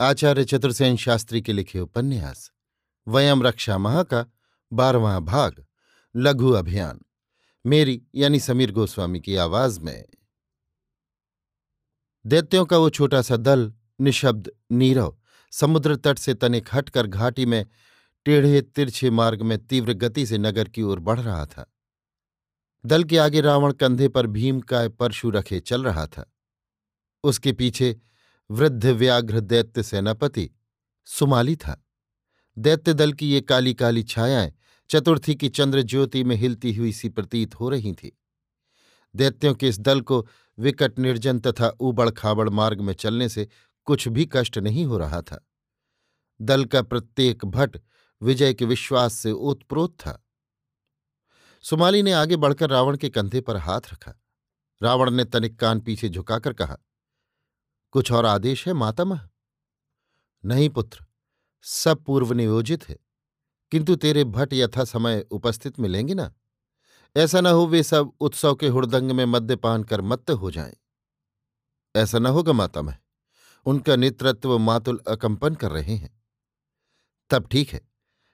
आचार्य चतुर्सेन शास्त्री के लिखे उपन्यास, वयम रक्षा महा का बारहवां भाग, लघु अभियान। मेरी, यानी समीर गोस्वामी की आवाज़ में। दैत्यों का वो छोटा सा दल, निशब्द नीरव, समुद्र तट से तनिक हटकर घाटी में टेढ़े तिरछे मार्ग में तीव्र गति से नगर की ओर बढ़ रहा था। दल के आगे रावण कंधे पर भीम का परशु रखे चल रहा था। उसके पीछे वृद्ध व्याघ्र दैत्य सेनापति सुमाली था। दैत्य दल की ये काली काली छायाएँ चतुर्थी की चंद्र ज्योति में हिलती हुई सी प्रतीत हो रही थी। दैत्यों के इस दल को विकट निर्जन तथा उबड़ खाबड़ मार्ग में चलने से कुछ भी कष्ट नहीं हो रहा था। दल का प्रत्येक भट्ट विजय के विश्वास से ओतप्रोत था। सुमाली ने आगे बढ़कर रावण के कंधे पर हाथ रखा। रावण ने तनिक कान पीछे झुकाकर कहा कुछ और आदेश है मातामह नहीं पुत्र, सब पूर्व नियोजित है। किंतु तेरे भट्ट यथा समय उपस्थित मिलेंगे ना? ऐसा न हो वे सब उत्सव के हुड़दंग में मद्यपान कर मत्त हो जाएँ। ऐसा न होगा मातामह उनका नेतृत्व मातुल अकंपन कर रहे हैं। तब ठीक है,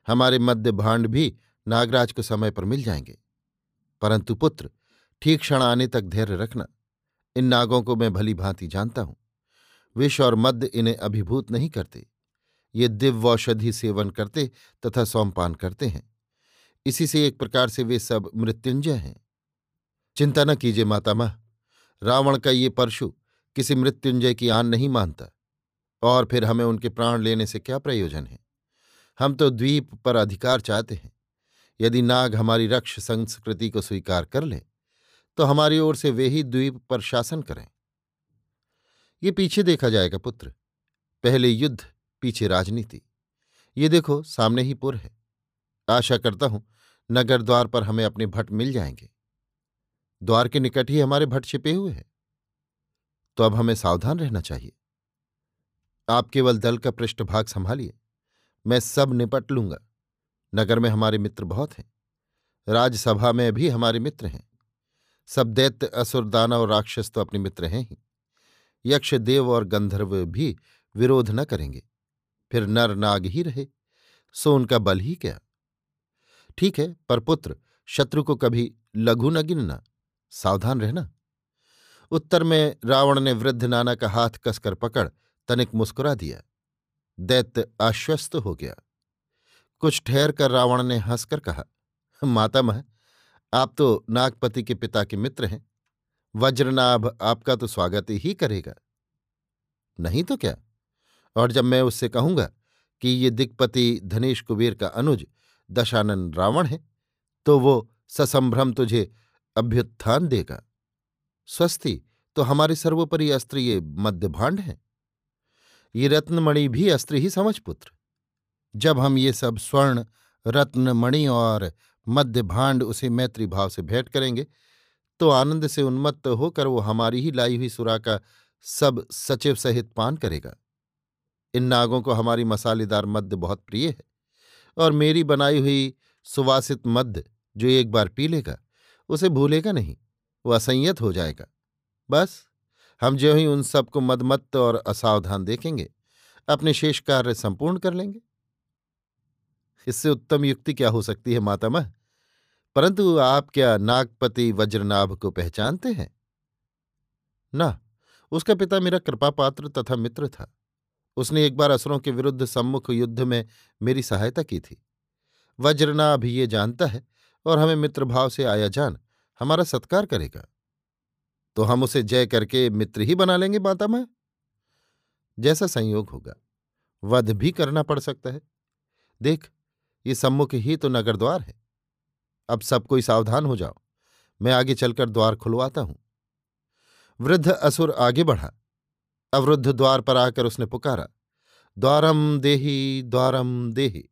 हमारे मध्य भांड भी नागराज को समय पर मिल जाएँगे। परंतु पुत्र, ठीक क्षण आने तक धैर्य रखना, इन नागों को मैं भली भांति जानता हूँ। विष और मद्य इन्हें अभिभूत नहीं करते। ये दिव्यौषधि सेवन करते तथा सोमपान करते हैं। इसी से एक प्रकार से वे सब मृत्युंजय हैं। चिंता न कीजिए मातामह रावण का ये परशु किसी मृत्युंजय की आन नहीं मानता। और फिर हमें उनके प्राण लेने से क्या प्रयोजन है? हम तो द्वीप पर अधिकार चाहते हैं। यदि नाग हमारी रक्ष संस्कृति को स्वीकार कर ले तो हमारी ओर से वे ही द्वीप पर शासन करें। ये पीछे देखा जाएगा पुत्र। पहले युद्ध, पीछे राजनीति। ये देखो, सामने ही पुर है। आशा करता हूँ, नगर द्वार पर हमें अपने भट्ट मिल जाएँगे। द्वार के निकट ही हमारे भट्ट छिपे हुए हैं। तो अब हमें सावधान रहना चाहिए। आप केवल दल का पृष्ठभाग संभालिए। मैं सब निपट लूँगा। नगर में हमारे मित्र बहुत हैं। राजसभा में भी हमारे मित्र हैं। सब दैत्य असुर दाना और राक्षस तो अपने मित्र हैं ही। यक्ष देव और गंधर्व भी विरोध न करेंगे। फिर नर नाग ही रहे, सो उनका बल ही क्या? ठीक है, पर पुत्र, शत्रु को कभी लघु न गिनना, सावधान रहना। उत्तर में रावण ने वृद्ध नाना का हाथ कसकर पकड़, तनिक मुस्कुरा दिया। दैत्य आश्वस्त हो गया। कुछ ठहर कर रावण ने हंसकर कहा मातामह आप तो नागपति के पिता के मित्र हैं। वज्रनाभ आपका तो स्वागत ही करेगा। नहीं तो क्या? और जब मैं उससे कहूँगा कि ये दिक्पति धनेश कुबेर का अनुज दशानन रावण है तो वो ससंभ्रम तुझे अभ्युत्थान देगा। स्वस्ति तो हमारे सर्वोपरि अस्त्र ये मध्यभांड है। ये रत्नमणि भी अस्त्र ही समझ पुत्र जब हम ये सब स्वर्ण, रत्नमणि और मध्य भांड उसे मैत्री भाव से भेंट करेंगे तो आनंद से उन्मत्त होकर वो हमारी ही लाई हुई सुरा का सब सचिव सहित पान करेगा। इन नागों को हमारी मसालेदार मद्य बहुत प्रिय है और मेरी बनाई हुई सुवासित मद्य जो एक बार पी लेगा, उसे भूलेगा नहीं, वो असंयत हो जाएगा। बस, हम जो ही उन सबको मदमत्त और असावधान देखेंगे, अपने शेष कार्य संपूर्ण कर लेंगे। इससे उत्तम युक्ति क्या हो सकती है, मातामह? परंतु आप क्या नागपति वज्रनाभ को पहचानते हैं? ना, उसका पिता मेरा कृपा पात्र तथा मित्र था। उसने एक बार असुरों के विरुद्ध सम्मुख युद्ध में मेरी सहायता की थी। वज्रनाभ ये जानता है और हमें मित्रभाव से आया जान, हमारा सत्कार करेगा। तो हम उसे जय करके मित्र ही बना लेंगे माता मैं जैसा संयोग होगा। वध भी करना पड़ सकता है। देख, ये सम्मुख ही तो नगर द्वार है। अब सब कोई सावधान हो जाओ। मैं आगे चलकर द्वार खुलवाता हूँ। वृद्ध असुर आगे बढ़ा। अवरुद्ध द्वार पर आकर उसने पुकारा, द्वारम देही द्वारम देही।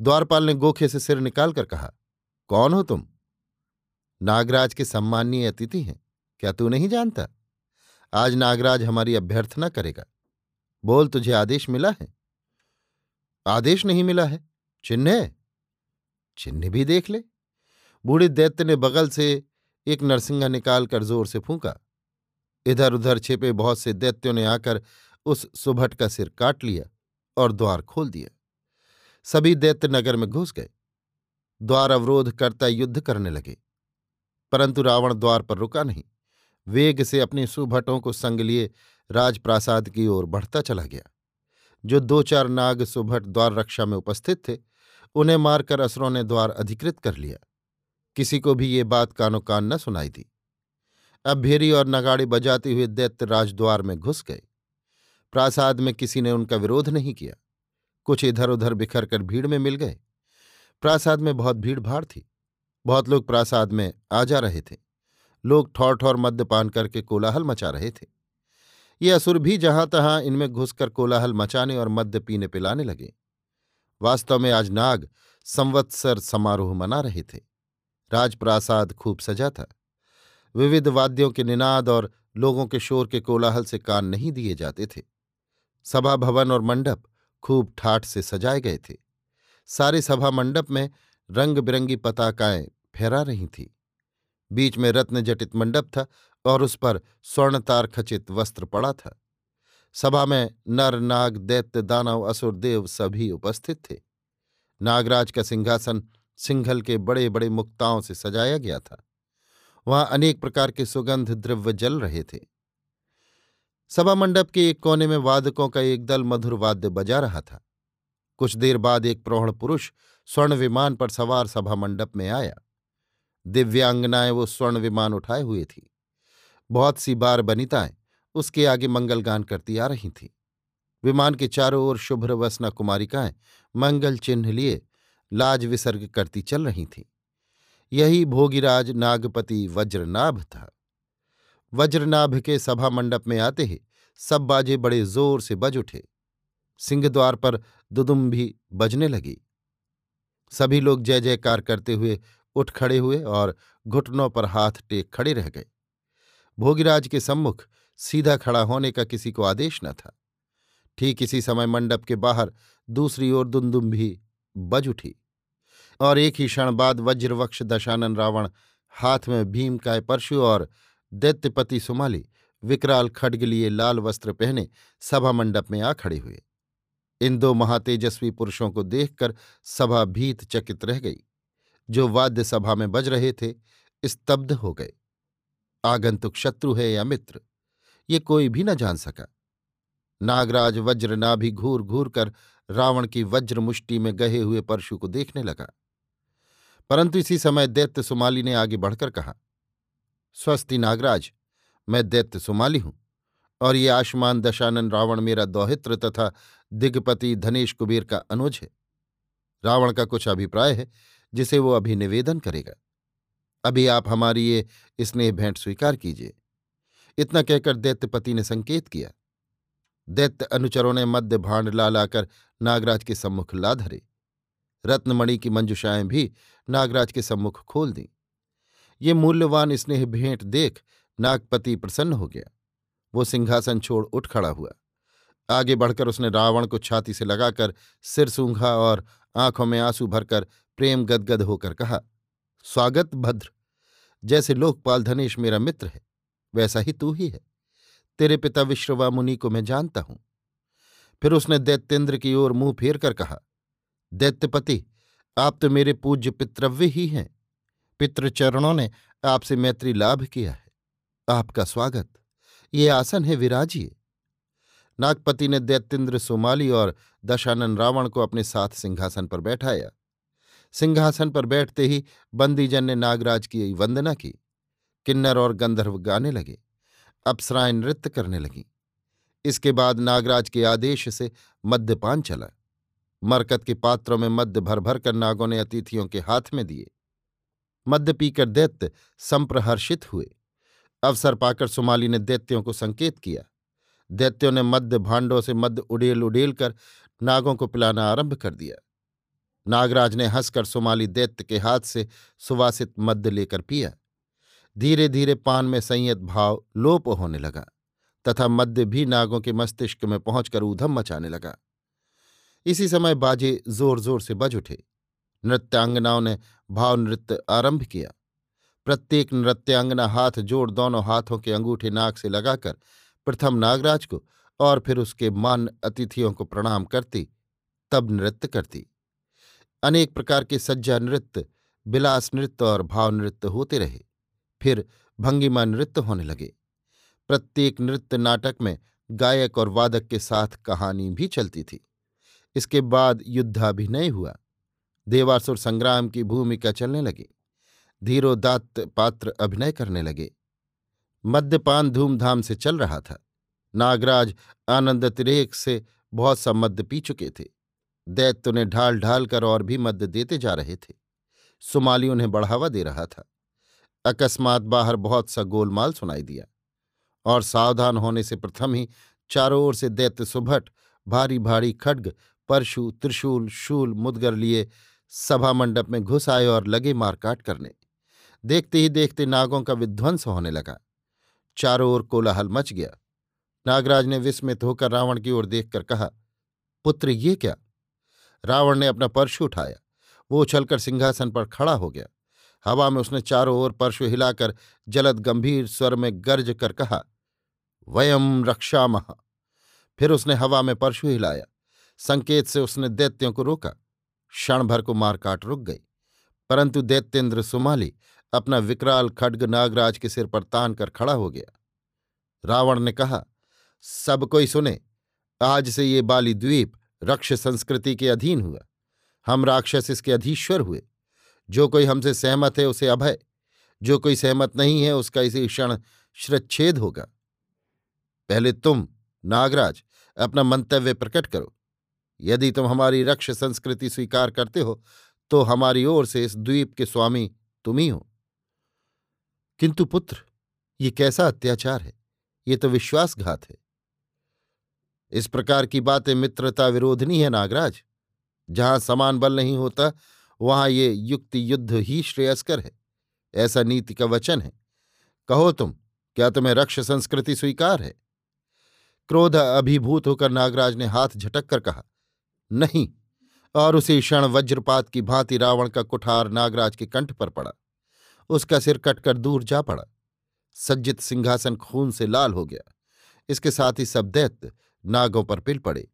द्वारपाल ने गोखे से सिर निकालकर कहा, कौन हो तुम? नागराज के सम्माननीय अतिथि हैं, क्या तू नहीं जानता? आज नागराज हमारी अभ्यर्थना करेगा। बोल, तुझे आदेश मिला है? आदेश नहीं मिला है। चिन्ह चिन्ह भी देख ले। बूढ़ी दैत्य ने बगल से एक नरसिंगा निकालकर ज़ोर से फूंका। इधर उधर छिपे बहुत से दैत्यों ने आकर उस सुभट का सिर काट लिया और द्वार खोल दिया। सभी दैत्य नगर में घुस गए। द्वार अवरोध करता युद्ध करने लगे। परंतु रावण द्वार पर रुका नहीं। वेग से अपने सुभटों को संग लिए राजप्रासाद की ओर बढ़ता चला गया। जो दो चार नाग सुभट द्वार रक्षा में उपस्थित थे उन्हें मारकर असुरों ने द्वार अधिकृत कर लिया। किसी को भी ये बात कानो कान न सुनाई दी। अब भेरी और नगाड़े बजाते हुए दैत्य राजद्वार में घुस गए। प्रासाद में किसी ने उनका विरोध नहीं किया। कुछ इधर उधर बिखर कर भीड़ में मिल गए। प्रासाद में बहुत भीड़ भाड़ थी। बहुत लोग प्रासाद में आ जा रहे थे। लोग ठौर ठौर मद्यपान करके कोलाहल मचा रहे थे। ये असुर भी जहाँ तहां इनमें घुसकर कोलाहल मचाने और मद्य पीने पिलाने लगे। वास्तव में आज नाग संवत्सर समारोह मना रहे थे। राजप्रासाद खूब सजा था। विविध वाद्यों के निनाद और लोगों के शोर के कोलाहल से कान नहीं दिए जाते थे। सभा भवन और मंडप खूब ठाठ से सजाए गए थे। सारे सभा मंडप में रंग बिरंगी पताकाएँ फहरा रही थीं। बीच में रत्न जटित मंडप था और उस पर स्वर्णतार खचित वस्त्र पड़ा था। सभा में नर, नाग, दैत्य, दानव, असुर, देव सभी उपस्थित थे। नागराज का सिंहासन सिंघल के बड़े बड़े मुक्ताओं से सजाया गया था। वहाँ अनेक प्रकार के सुगंध द्रव्य जल रहे थे। सभा मंडप के एक कोने में वादकों का एक दल मधुर वाद्य बजा रहा था। कुछ देर बाद एक प्रौढ़ पुरुष स्वर्ण विमान पर सवार सभा मंडप में आया। दिव्यांगनाएँ वो स्वर्ण विमान उठाए हुए थी। बहुत सी बार बनिताएँ उसके आगे मंगलगान करती आ रही थीं। विमान के चारों ओर शुभ्र वसना कुमारिकाएँ मंगल चिन्ह लिए लाज विसर्ग करती चल रही थीं। यही भोगिराज नागपति वज्रनाभ था। वज्रनाभ के सभा मंडप में आते ही सब बाजे बड़े ज़ोर से बज उठे। सिंहद्वार पर दुदुम भी बजने लगी। सभी लोग जय जयकार करते हुए उठ खड़े हुए और घुटनों पर हाथ टेक खड़े रह गए। भोगिराज के सम्मुख सीधा खड़ा होने का किसी को आदेश न था। ठीक इसी समय मंडप के बाहर दूसरी ओर दुमदुम भी बज उठी और एक ही क्षण बाद वज्रवक्ष दशानन रावण हाथ में भीम काय परशु और दैत्यपति सुमाली विकराल खड्ग लिए लाल वस्त्र पहने सभा मंडप में आ खड़े हुए। इन दो महातेजस्वी पुरुषों को देखकर सभा भीत चकित रह गई। जो वाद्य सभा में बज रहे थे, स्तब्ध हो गए। आगंतुक शत्रु है या मित्र? ये कोई भी न जान सका। नागराज वज्र नाभि घूर घूर कर रावण की वज्र मुष्टि में गहे हुए परशु को देखने लगा। परंतु इसी समय दैत्य सुमाली ने आगे बढ़कर कहा, स्वस्ति नागराज, मैं दैत्य सुमाली हूँ, और ये आयुष्मान दशानन रावण मेरा दौहित्र तथा दिग्पति धनेश कुबेर का अनुज है। रावण का कुछ अभिप्राय है, जिसे वो अभी निवेदन करेगा। अभी आप हमारी ये स्नेह भेंट स्वीकार कीजिए। इतना कहकर दैत्यपति ने संकेत किया। दैत्य अनुचरों ने मध्य भांड ला लाकर नागराज के सम्मुख ला धरे। रत्नमणि की मंजुषाएँ भी नागराज के सम्मुख खोल दी। ये मूल्यवान स्नेह भेंट देख नागपति प्रसन्न हो गया। वो सिंहासन छोड़ उठ खड़ा हुआ। आगे बढ़कर उसने रावण को छाती से लगाकर सिर सूंघा और आँखों में आँसू भरकर प्रेम गदगद होकर कहा, स्वागत, भद्र। जैसे लोकपाल धनेश मेरा मित्र है। वैसा ही तू ही है। तेरे पिता विश्ववा मुनि को मैं जानता हूँ। फिर उसने दैत्येंद्र की ओर मुँह फेर कर कहा, दैत्यपति, आप तो मेरे पूज्य पितृव्य ही हैं। पितृचरणों ने आपसे मैत्री लाभ किया है। आपका स्वागत। ये आसन है विराजिए नागपति ने दैत्येंद्र सोमाली और दशानन रावण को अपने साथ सिंहासन पर बैठाया। सिंहासन पर बैठते ही बंदीजन ने नागराज की वंदना की। किन्नर और गंधर्व गाने लगे। अप्सराएँ नृत्य करने लगीं। इसके बाद नागराज के आदेश से मद्यपान चला। मरकत के पात्रों में मद्य भर भर कर नागों ने अतिथियों के हाथ में दिए। मद्य पीकर दैत्य संप्रहर्षित हुए। अवसर पाकर सुमाली ने दैत्यों को संकेत किया। दैत्यों ने मध्य भांडों से मध्य उड़ेल उड़ेल कर नागों को पिलाना आरंभ कर दिया। नागराज ने हंसकर सुमाली दैत्य के हाथ से सुवासित मद्य लेकर पिया। धीरे धीरे पान में संयत भाव लोप होने लगा, तथा मद्य भी नागों के मस्तिष्क में पहुंचकर ऊधम मचाने लगा। इसी समय बाजे ज़ोर ज़ोर से बज उठे। नृत्यांगनाओं ने भाव नृत्य आरंभ किया। प्रत्येक नृत्यांगना हाथ जोड़ दोनों हाथों के अंगूठे नाक से लगाकर प्रथम नागराज को और फिर उसके मान अतिथियों को प्रणाम करती, तब नृत्य करती। अनेक प्रकार के सज्जा नृत्य, बिलास नृत्य और भाव नृत्य होते रहे। फिर भंगिमा नृत्य होने लगे। प्रत्येक नृत्य नाटक में गायक और वादक के साथ कहानी भी चलती थी। इसके बाद युद्धाभिनय हुआ। देवासुर संग्राम की भूमिका चलने लगी। धीरोदात्त पात्र अभिनय करने लगे। मद्यपान धूमधाम से चल रहा था। नागराज आनंद तिरेक से बहुत सा मद्य पी चुके थे। दैत्य उन्हें ढाल ढाल कर और भी मद्य देते जा रहे थे। सुमाली उन्हें बढ़ावा दे रहा था। अकस्मात बाहर बहुत सा गोलमाल सुनाई दिया और सावधान होने से प्रथम ही चारों ओर से दैत्य सुभट, भारी भारी खड्ग, परशु, त्रिशूल, शूल, मुदगर लिए सभा मंडप में घुस आए और लगे मारकाट करने। देखते ही देखते नागों का विध्वंस होने लगा। चारों ओर कोलाहल मच गया। नागराज ने विस्मित होकर रावण की ओर देखकर कहा, पुत्र, ये क्या? रावण ने अपना परशु उठाया। वो उछलकर सिंहासन पर खड़ा हो गया। हवा में उसने चारों ओर परशु हिलाकर जलद गंभीर स्वर में गर्ज कर कहा वयम रक्षामह फिर उसने हवा में परशु हिलाया। संकेत से उसने दैत्यों को रोका। क्षण भर को मारकाट रुक गई। परंतु दैत्येंद्र सुमाली अपना विकराल खड्ग नागराज के सिर पर तान कर खड़ा हो गया। रावण ने कहा, सब कोई सुने, आज से ये बाली द्वीप रक्ष संस्कृति के अधीन हुआ। हम राक्षस इसके अधीश्वर हुए। जो कोई हमसे सहमत है, उसे अभय। जो कोई सहमत नहीं है, उसका इसी क्षण श्रच्छेद होगा। पहले तुम, नागराज, अपना मंतव्य प्रकट करो। यदि तुम हमारी रक्ष संस्कृति स्वीकार करते हो तो हमारी ओर से इस द्वीप के स्वामी तुम ही हो। किंतु पुत्र, ये कैसा अत्याचार है? ये तो विश्वासघात है। इस प्रकार की बातें मित्रता विरोधनी है, नागराज। जहाँ समान बल नहीं होता वहाँ ये युक्ति युद्ध ही श्रेयस्कर है। ऐसा नीति का वचन है। कहो तुम, क्या तुम्हें रक्ष संस्कृति स्वीकार है? क्रोध अभिभूत होकर नागराज ने हाथ झटक कर कहा, नहीं। और उसी क्षण वज्रपात की भांति रावण का कुठार नागराज के कंठ पर पड़ा। उसका सिर कटकर दूर जा पड़ा। सज्जित सिंहासन खून से लाल हो गया। इसके साथ ही सब दैत्य नागों पर पिल पड़े।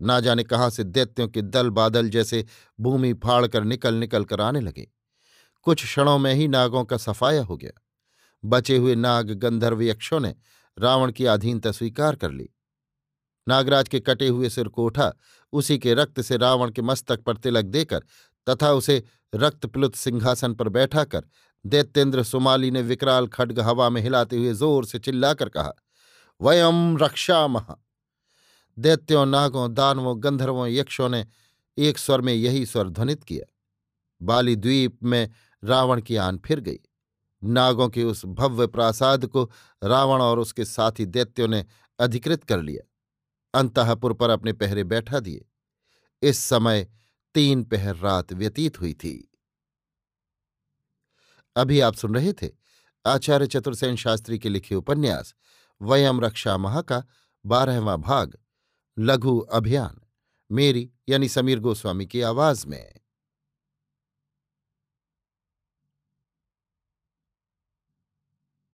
ना जाने कहाँ से दैत्यों के दल बादल जैसे भूमि फाड़ कर निकल निकल कर आने लगे। कुछ क्षणों में ही नागों का सफाया हो गया। बचे हुए नाग गंधर्व यक्षों ने रावण की अधीनता स्वीकार कर ली। नागराज के कटे हुए सिर को उठा, उसी के रक्त से रावण के मस्तक पर तिलक देकर तथा उसे रक्तप्लुत सिंहासन पर बैठा कर दैत्येंद्र सुमाली ने विकराल खड्ग हवा में हिलाते हुए ज़ोर से चिल्लाकर कहा वयम रक्षा महा दैत्यों, नागों, दानवों, गंधर्वों, यक्षों ने एक स्वर में यही स्वर ध्वनित किया। बाली द्वीप में रावण की आन फिर गई। नागों के उस भव्य प्रासाद को रावण और उसके साथी दैत्यों ने अधिकृत कर लिया। अंतपुर पर अपने पहरे बैठा दिए। इस समय तीन पहर रात व्यतीत हुई थी। अभी आप सुन रहे थे आचार्य चतुर्सेन शास्त्री के लिखे उपन्यास, वयम रक्षा महा का बारहवां भाग। लघु अभियान मेरी यानी समीर गोस्वामी की आवाज़ में।